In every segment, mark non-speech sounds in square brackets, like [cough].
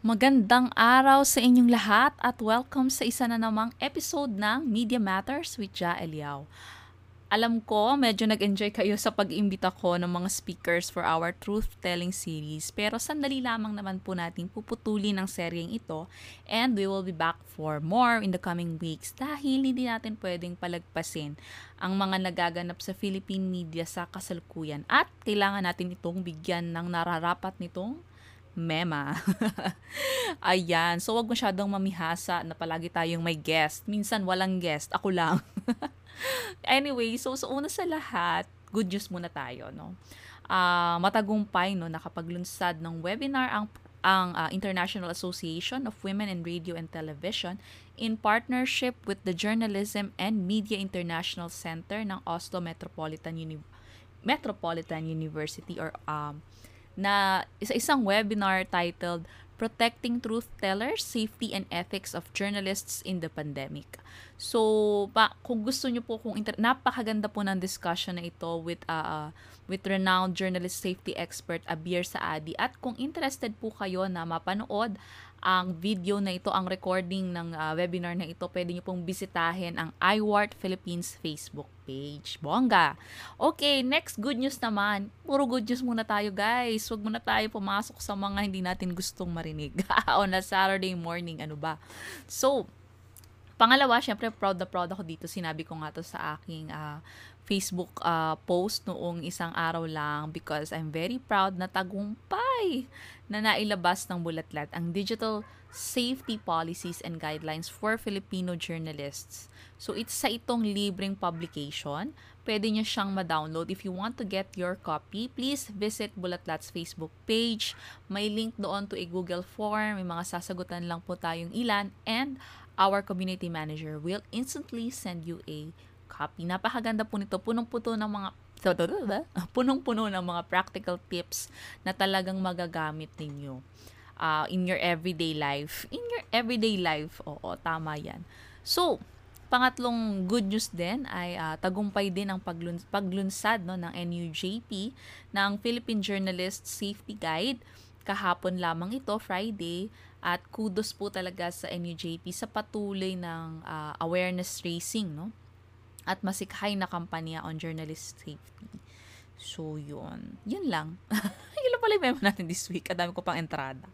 Magandang araw sa inyong lahat at welcome sa isa na namang episode ng Media Matters with Ja Eliao. Alam ko, medyo nag-enjoy kayo sa pag-imbita ko ng mga speakers for our truth-telling series. Pero sandali lamang naman po natin puputulin ang seryeng ito and we will be back for more in the coming weeks dahil hindi natin pwedeng palagpasin ang mga nagaganap sa Philippine media sa kasalukuyan at kailangan natin itong bigyan ng nararapat nitong mema. [laughs] Ayan. So, wag masyadong mamihasa na palagi tayong may guest. Minsan, walang guest. Ako lang. [laughs] [laughs] anyway, so, so una sa lahat, good news muna tayo, no? Uh, matagumpay, no, nakapaglunsad ng webinar ang ang uh, International Association of Women in Radio and Television in partnership with the Journalism and Media International Center ng Oslo Metropolitan Uni- Metropolitan University or um, na isa-isang webinar titled Protecting Truth Tellers, Safety and Ethics of Journalists in the Pandemic. So, pa, kung gusto niyo po kung inter- napakaganda po ng discussion na ito with uh, with renowned journalist safety expert Abir Saadi at kung interested po kayo na mapanood ang video na ito, ang recording ng uh, webinar na ito, pwede niyo pong bisitahin ang iWart Philippines Facebook page. Bongga! Okay, next good news naman. Puro good news muna tayo guys. Huwag muna tayo pumasok sa mga hindi natin gustong marinig [laughs] on a Saturday morning. Ano ba? So, Pangalawa, syempre proud na proud ako dito. Sinabi ko nga to sa aking uh, Facebook uh, post noong isang araw lang because I'm very proud na tagumpay na nailabas ng Bulatlat ang Digital Safety Policies and Guidelines for Filipino Journalists. So it's sa itong libreng publication. Pwede niyo siyang ma-download. If you want to get your copy, please visit Bulatlat's Facebook page. May link doon to a Google form. May mga sasagutan lang po tayong ilan. And our community manager will instantly send you a copy. Napakaganda po nito. Punong-puno ng mga [laughs] punong-puno ng mga practical tips na talagang magagamit ninyo uh, in your everyday life. In your everyday life, oo, tama yan. So, pangatlong good news din ay uh, tagumpay din ang paglun- paglunsad no, ng NUJP ng Philippine Journalist Safety Guide kahapon lamang ito, Friday, at kudos po talaga sa NUJP sa patuloy ng uh, awareness raising, no? At masikhay na kampanya on journalist safety. So, yun. Yun lang. [laughs] yun lang pala yung memo natin this week. Adami ko pang entrada.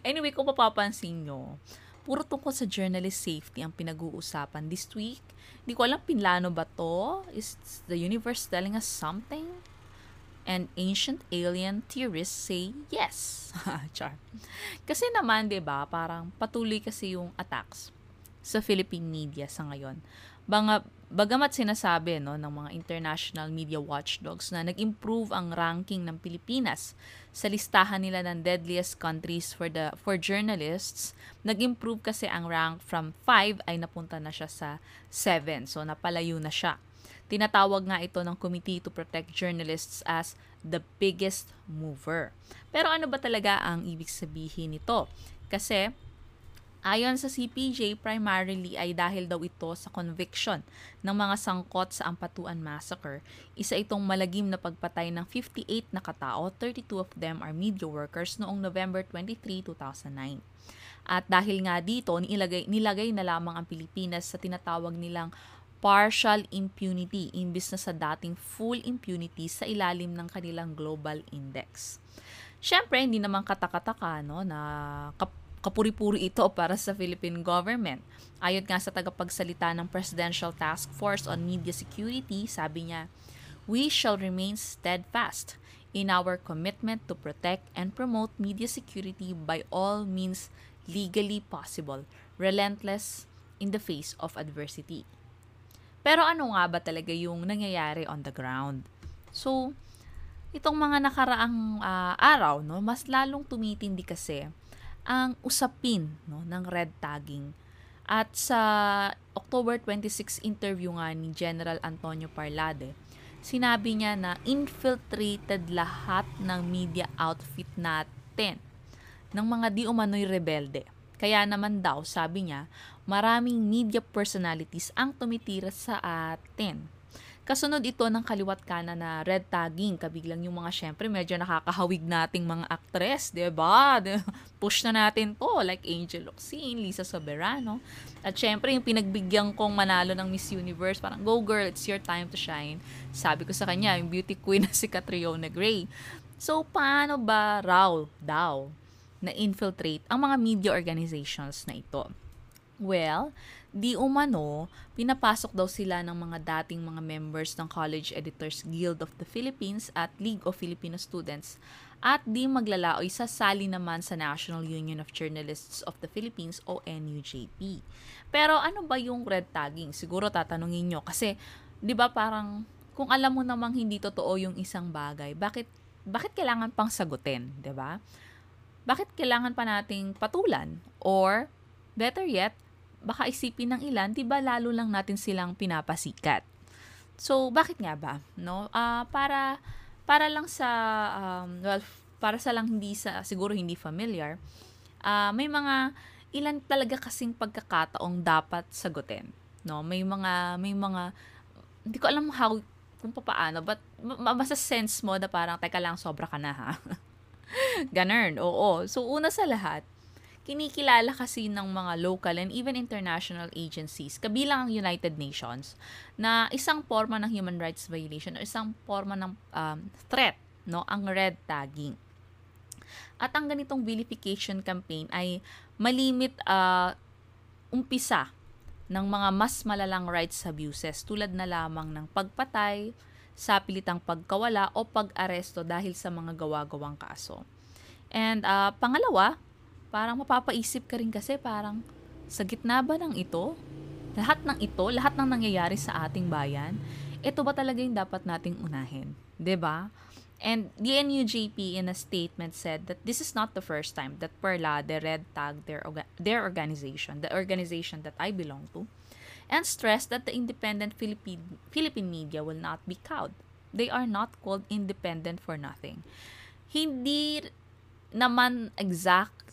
Anyway, kung papapansin nyo, puro tungkol sa journalist safety ang pinag-uusapan this week. Hindi ko alam, pinlano ba to? Is the universe telling us something? and ancient alien theorists say yes. [laughs] Char. Kasi naman, 'di ba, parang patuloy kasi yung attacks sa Philippine media sa ngayon. Banga, bagamat sinasabi no ng mga international media watchdogs na nag-improve ang ranking ng Pilipinas sa listahan nila ng deadliest countries for the for journalists, nag-improve kasi ang rank from 5 ay napunta na siya sa 7. So napalayo na siya. Tinatawag nga ito ng Committee to Protect Journalists as the biggest mover. Pero ano ba talaga ang ibig sabihin nito? Kasi Ayon sa CPJ, primarily ay dahil daw ito sa conviction ng mga sangkot sa Ampatuan Massacre. Isa itong malagim na pagpatay ng 58 na katao, 32 of them are media workers noong November 23, 2009. At dahil nga dito, nilagay, nilagay na lamang ang Pilipinas sa tinatawag nilang partial impunity imbis na sa dating full impunity sa ilalim ng kanilang global index. Siyempre, hindi naman katakataka no, na kap- kapuri-puri ito para sa Philippine government. Ayon nga sa tagapagsalita ng Presidential Task Force on Media Security, sabi niya, We shall remain steadfast in our commitment to protect and promote media security by all means legally possible, relentless in the face of adversity. Pero ano nga ba talaga yung nangyayari on the ground? So, itong mga nakaraang uh, araw, no, mas lalong tumitindi kasi ang usapin no, ng red tagging. At sa October 26 interview nga ni General Antonio Parlade, sinabi niya na infiltrated lahat ng media outfit natin ng mga di umano'y rebelde. Kaya naman daw, sabi niya, maraming media personalities ang tumitira sa atin. Kasunod ito ng kaliwat kanan na red tagging, kabiglang yung mga syempre medyo nakakahawig nating mga actress, 'di ba? Push na natin 'to like Angel Locsin, Lisa Soberano. At syempre yung pinagbigyan kong manalo ng Miss Universe, parang go girl, it's your time to shine. Sabi ko sa kanya, yung beauty queen na si Catriona Gray. So paano ba raw daw na infiltrate ang mga media organizations na ito? Well, di umano, pinapasok daw sila ng mga dating mga members ng College Editors Guild of the Philippines at League of Filipino Students at di maglalaoy sa sali naman sa National Union of Journalists of the Philippines o NUJP. Pero ano ba yung red tagging? Siguro tatanungin nyo kasi 'di ba parang kung alam mo namang hindi totoo yung isang bagay, bakit bakit kailangan pang sagutin, 'di ba? Bakit kailangan pa nating patulan or better yet, baka isipin ng ilan, 'di ba lalo lang natin silang pinapasikat. So, bakit nga ba? No? Uh, para para lang sa um, well, para sa lang hindi sa siguro hindi familiar, uh, may mga ilan talaga kasing pagkakataong dapat sagutin, no? May mga may mga hindi ko alam how kung paano, but masa sense mo na parang teka lang sobra ka na ha. [laughs] Ganun, oo. So una sa lahat, kinikilala kasi ng mga local and even international agencies, kabilang ang United Nations, na isang forma ng human rights violation o isang forma ng um, threat, no, ang red tagging. At ang ganitong vilification campaign ay malimit uh, umpisa ng mga mas malalang rights abuses tulad na lamang ng pagpatay, sapilitang pagkawala o pag-aresto dahil sa mga gawa-gawang kaso. And uh, pangalawa, parang mapapaisip ka rin kasi parang sa gitna ba ng ito, lahat ng ito, lahat ng nangyayari sa ating bayan, ito ba talaga yung dapat nating unahin? ba? Diba? And the NUJP in a statement said that this is not the first time that Perla de red tagged their, their organization, the organization that I belong to, and stressed that the independent Philippine, Philippine media will not be cowed. They are not called independent for nothing. Hindi naman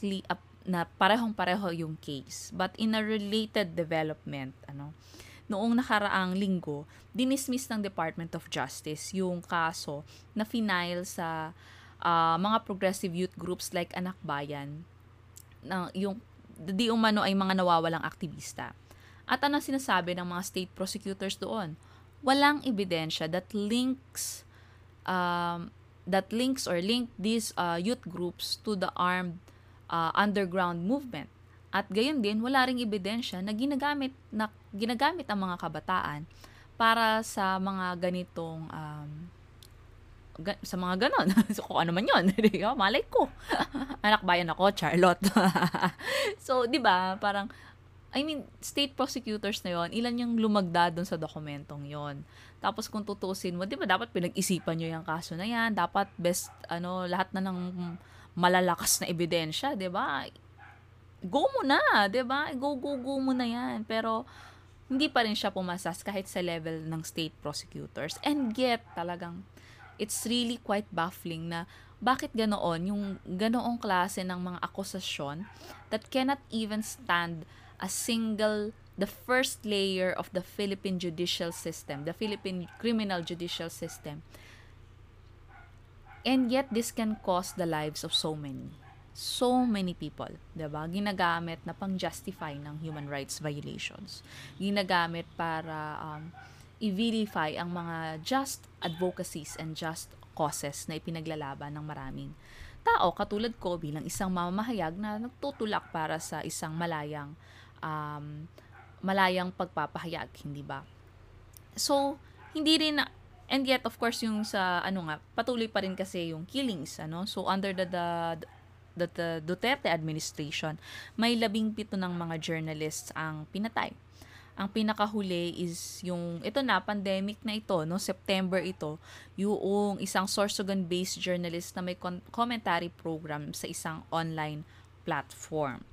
exactly up na parehong-pareho yung case. But in a related development, ano, noong nakaraang linggo, dinismiss ng Department of Justice yung kaso na final sa uh, mga progressive youth groups like Anak Bayan, na yung di umano ay mga nawawalang aktivista. At ano sinasabi ng mga state prosecutors doon? Walang ebidensya that links um, that links or link these uh, youth groups to the armed uh, underground movement. At gayon din, wala ring ebidensya na ginagamit, na ginagamit ang mga kabataan para sa mga ganitong um, ga- sa mga ganon. [laughs] so, kung ano man yun. [laughs] Malay ko. [laughs] Anak bayan ako, Charlotte. so, di ba, parang I mean, state prosecutors na yon ilan yung lumagda doon sa dokumentong yon Tapos kung tutusin mo, di ba dapat pinag-isipan nyo yung kaso na yan, dapat best, ano, lahat na ng malalakas na ebidensya, di ba? Go mo na, di ba? Go, go, go mo na yan. Pero, hindi pa rin siya pumasas kahit sa level ng state prosecutors. And yet, talagang, it's really quite baffling na bakit ganoon yung ganoong klase ng mga akusasyon that cannot even stand a single the first layer of the Philippine judicial system, the Philippine criminal judicial system. And yet this can cost the lives of so many. So many people, ba? Ginagamit na pang-justify ng human rights violations. Ginagamit para um, i-vilify ang mga just advocacies and just causes na ipinaglalaban ng maraming tao katulad ko bilang isang mamamahayag na nagtutulak para sa isang malayang um, malayang pagpapahayag, hindi ba? So, hindi rin na, and yet of course yung sa ano nga, patuloy pa rin kasi yung killings, ano? So under the the the, the Duterte administration, may labing pito ng mga journalists ang pinatay. Ang pinakahuli is yung, ito na, pandemic na ito, no? September ito, yung isang Sorsogon-based journalist na may commentary program sa isang online platform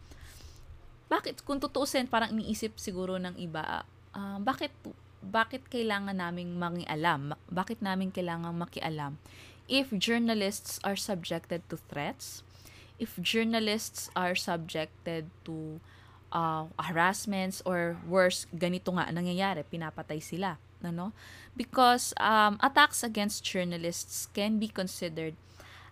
bakit kung tutuusin parang iniisip siguro ng iba uh, bakit bakit kailangan naming mangialam bakit namin kailangan makialam if journalists are subjected to threats if journalists are subjected to uh, harassments or worse ganito nga nangyayari pinapatay sila Ano? Because um, attacks against journalists can be considered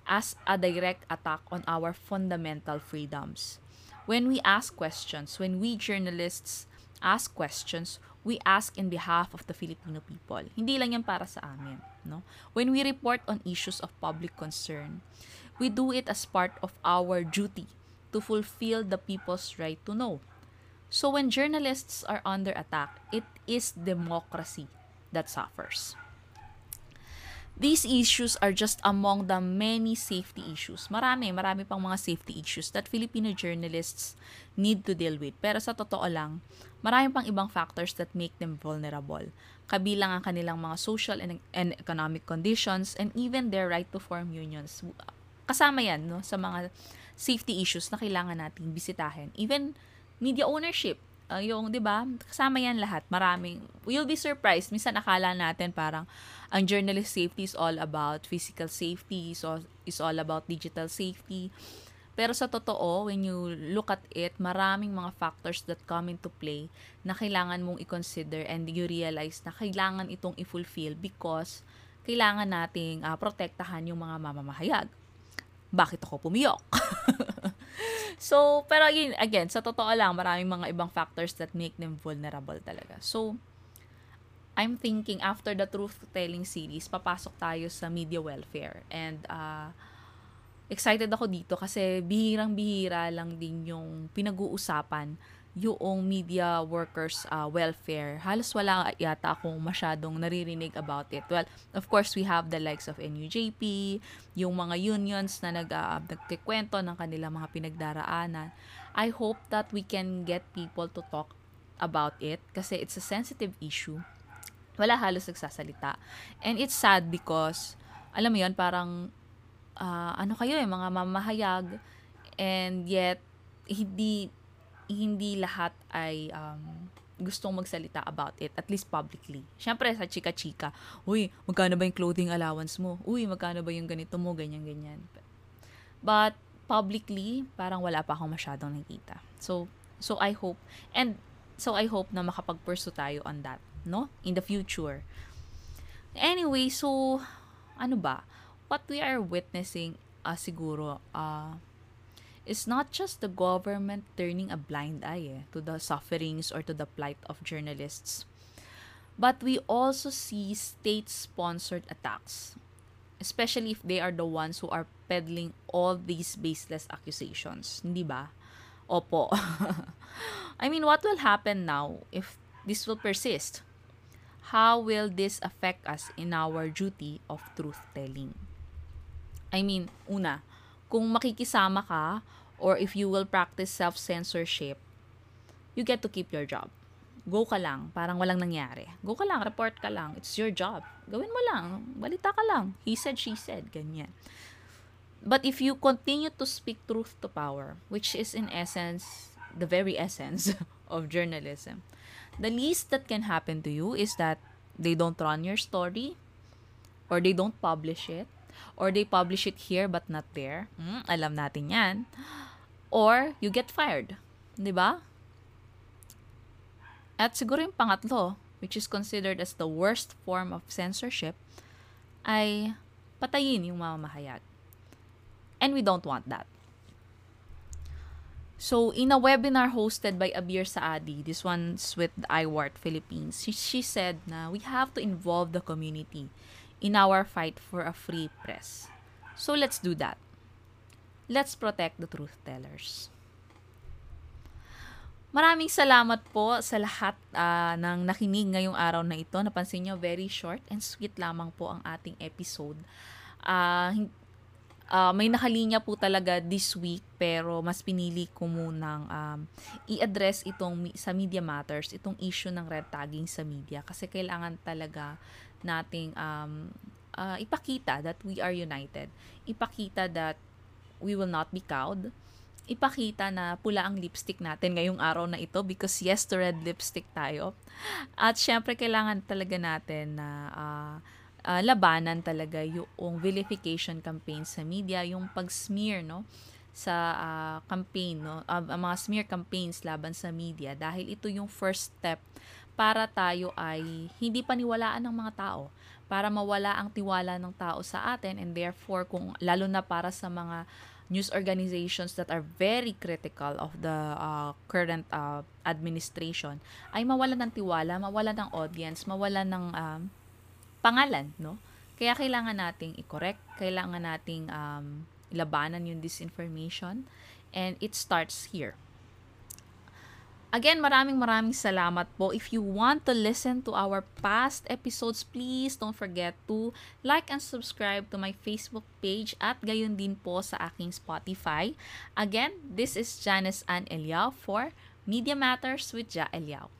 as a direct attack on our fundamental freedoms. When we ask questions, when we journalists ask questions, we ask in behalf of the Filipino people. Hindi lang yan para sa amin. No? When we report on issues of public concern, we do it as part of our duty to fulfill the people's right to know. So when journalists are under attack, it is democracy that suffers. These issues are just among the many safety issues. Marami, marami pang mga safety issues that Filipino journalists need to deal with. Pero sa totoo lang, marami pang ibang factors that make them vulnerable. Kabilang ang kanilang mga social and, and economic conditions and even their right to form unions. Kasama yan no, sa mga safety issues na kailangan nating bisitahin. Even media ownership, uh, yung, di ba, kasama yan lahat. Maraming, you'll be surprised. Minsan akala natin parang, ang journalist safety is all about physical safety, so is all about digital safety. Pero sa totoo, when you look at it, maraming mga factors that come into play na kailangan mong i-consider and you realize na kailangan itong i-fulfill because kailangan nating uh, protektahan yung mga mamamahayag. Bakit ako pumiyok? [laughs] so, pero again, again, sa totoo lang, maraming mga ibang factors that make them vulnerable talaga. So, I'm thinking after the truth-telling series, papasok tayo sa media welfare. And uh, excited ako dito kasi bihirang-bihira lang din yung pinag-uusapan yung media workers uh, welfare. Halos wala yata akong masyadong naririnig about it. Well, of course, we have the likes of NUJP, yung mga unions na nag, uh, nagkikwento ng kanilang mga pinagdaraanan. I hope that we can get people to talk about it kasi it's a sensitive issue wala halos nagsasalita. And it's sad because, alam mo yun, parang, uh, ano kayo eh, mga mamahayag, and yet, hindi, hindi lahat ay um, gustong magsalita about it, at least publicly. Siyempre, sa chika-chika, uy, magkano ba yung clothing allowance mo? Uy, magkano ba yung ganito mo? Ganyan-ganyan. But, publicly, parang wala pa akong masyadong nakita. So, so I hope, and so I hope na makapag-pursue tayo on that no? In the future. Anyway, so, ano ba? What we are witnessing, uh, siguro, uh, is not just the government turning a blind eye eh, to the sufferings or to the plight of journalists, but we also see state-sponsored attacks, especially if they are the ones who are peddling all these baseless accusations. Hindi ba? Opo. [laughs] I mean, what will happen now if this will persist? how will this affect us in our duty of truth-telling? I mean, una, kung makikisama ka or if you will practice self-censorship, you get to keep your job. Go ka lang, parang walang nangyari. Go ka lang, report ka lang. It's your job. Gawin mo lang. Balita ka lang. He said, she said. Ganyan. But if you continue to speak truth to power, which is in essence, the very essence [laughs] of journalism, the least that can happen to you is that they don't run your story or they don't publish it or they publish it here but not there. Mm, alam natin 'yan. Or you get fired, 'di ba? At siguro yung pangatlo, which is considered as the worst form of censorship, ay patayin yung mamamahayag. And we don't want that. So, in a webinar hosted by Abir Saadi, this one's with iWart Philippines, she, she said na we have to involve the community in our fight for a free press. So, let's do that. Let's protect the truth tellers. Maraming salamat po sa lahat uh, ng nakinig ngayong araw na ito. Napansin nyo, very short and sweet lamang po ang ating episode. Uh, uh, may nakalinya po talaga this week pero mas pinili ko munang um, i-address itong sa Media Matters, itong issue ng red tagging sa media kasi kailangan talaga nating um, uh, ipakita that we are united. Ipakita that we will not be cowed. Ipakita na pula ang lipstick natin ngayong araw na ito because yes to red lipstick tayo. At syempre kailangan talaga natin na uh, uh, labanan talaga yung vilification campaign sa media, yung pag-smear, no? sa uh, campaign, no? Uh, mga smear campaigns laban sa media dahil ito yung first step para tayo ay hindi paniwalaan ng mga tao, para mawala ang tiwala ng tao sa atin and therefore kung lalo na para sa mga news organizations that are very critical of the uh, current uh, administration ay mawalan ng tiwala, mawalan ng audience, mawalan ng um, pangalan, no? Kaya kailangan nating i-correct, kailangan nating um, labanan yung disinformation and it starts here. Again, maraming maraming salamat po. If you want to listen to our past episodes, please don't forget to like and subscribe to my Facebook page at gayon din po sa aking Spotify. Again, this is Janice Ann Eliao for Media Matters with Ja Eliao.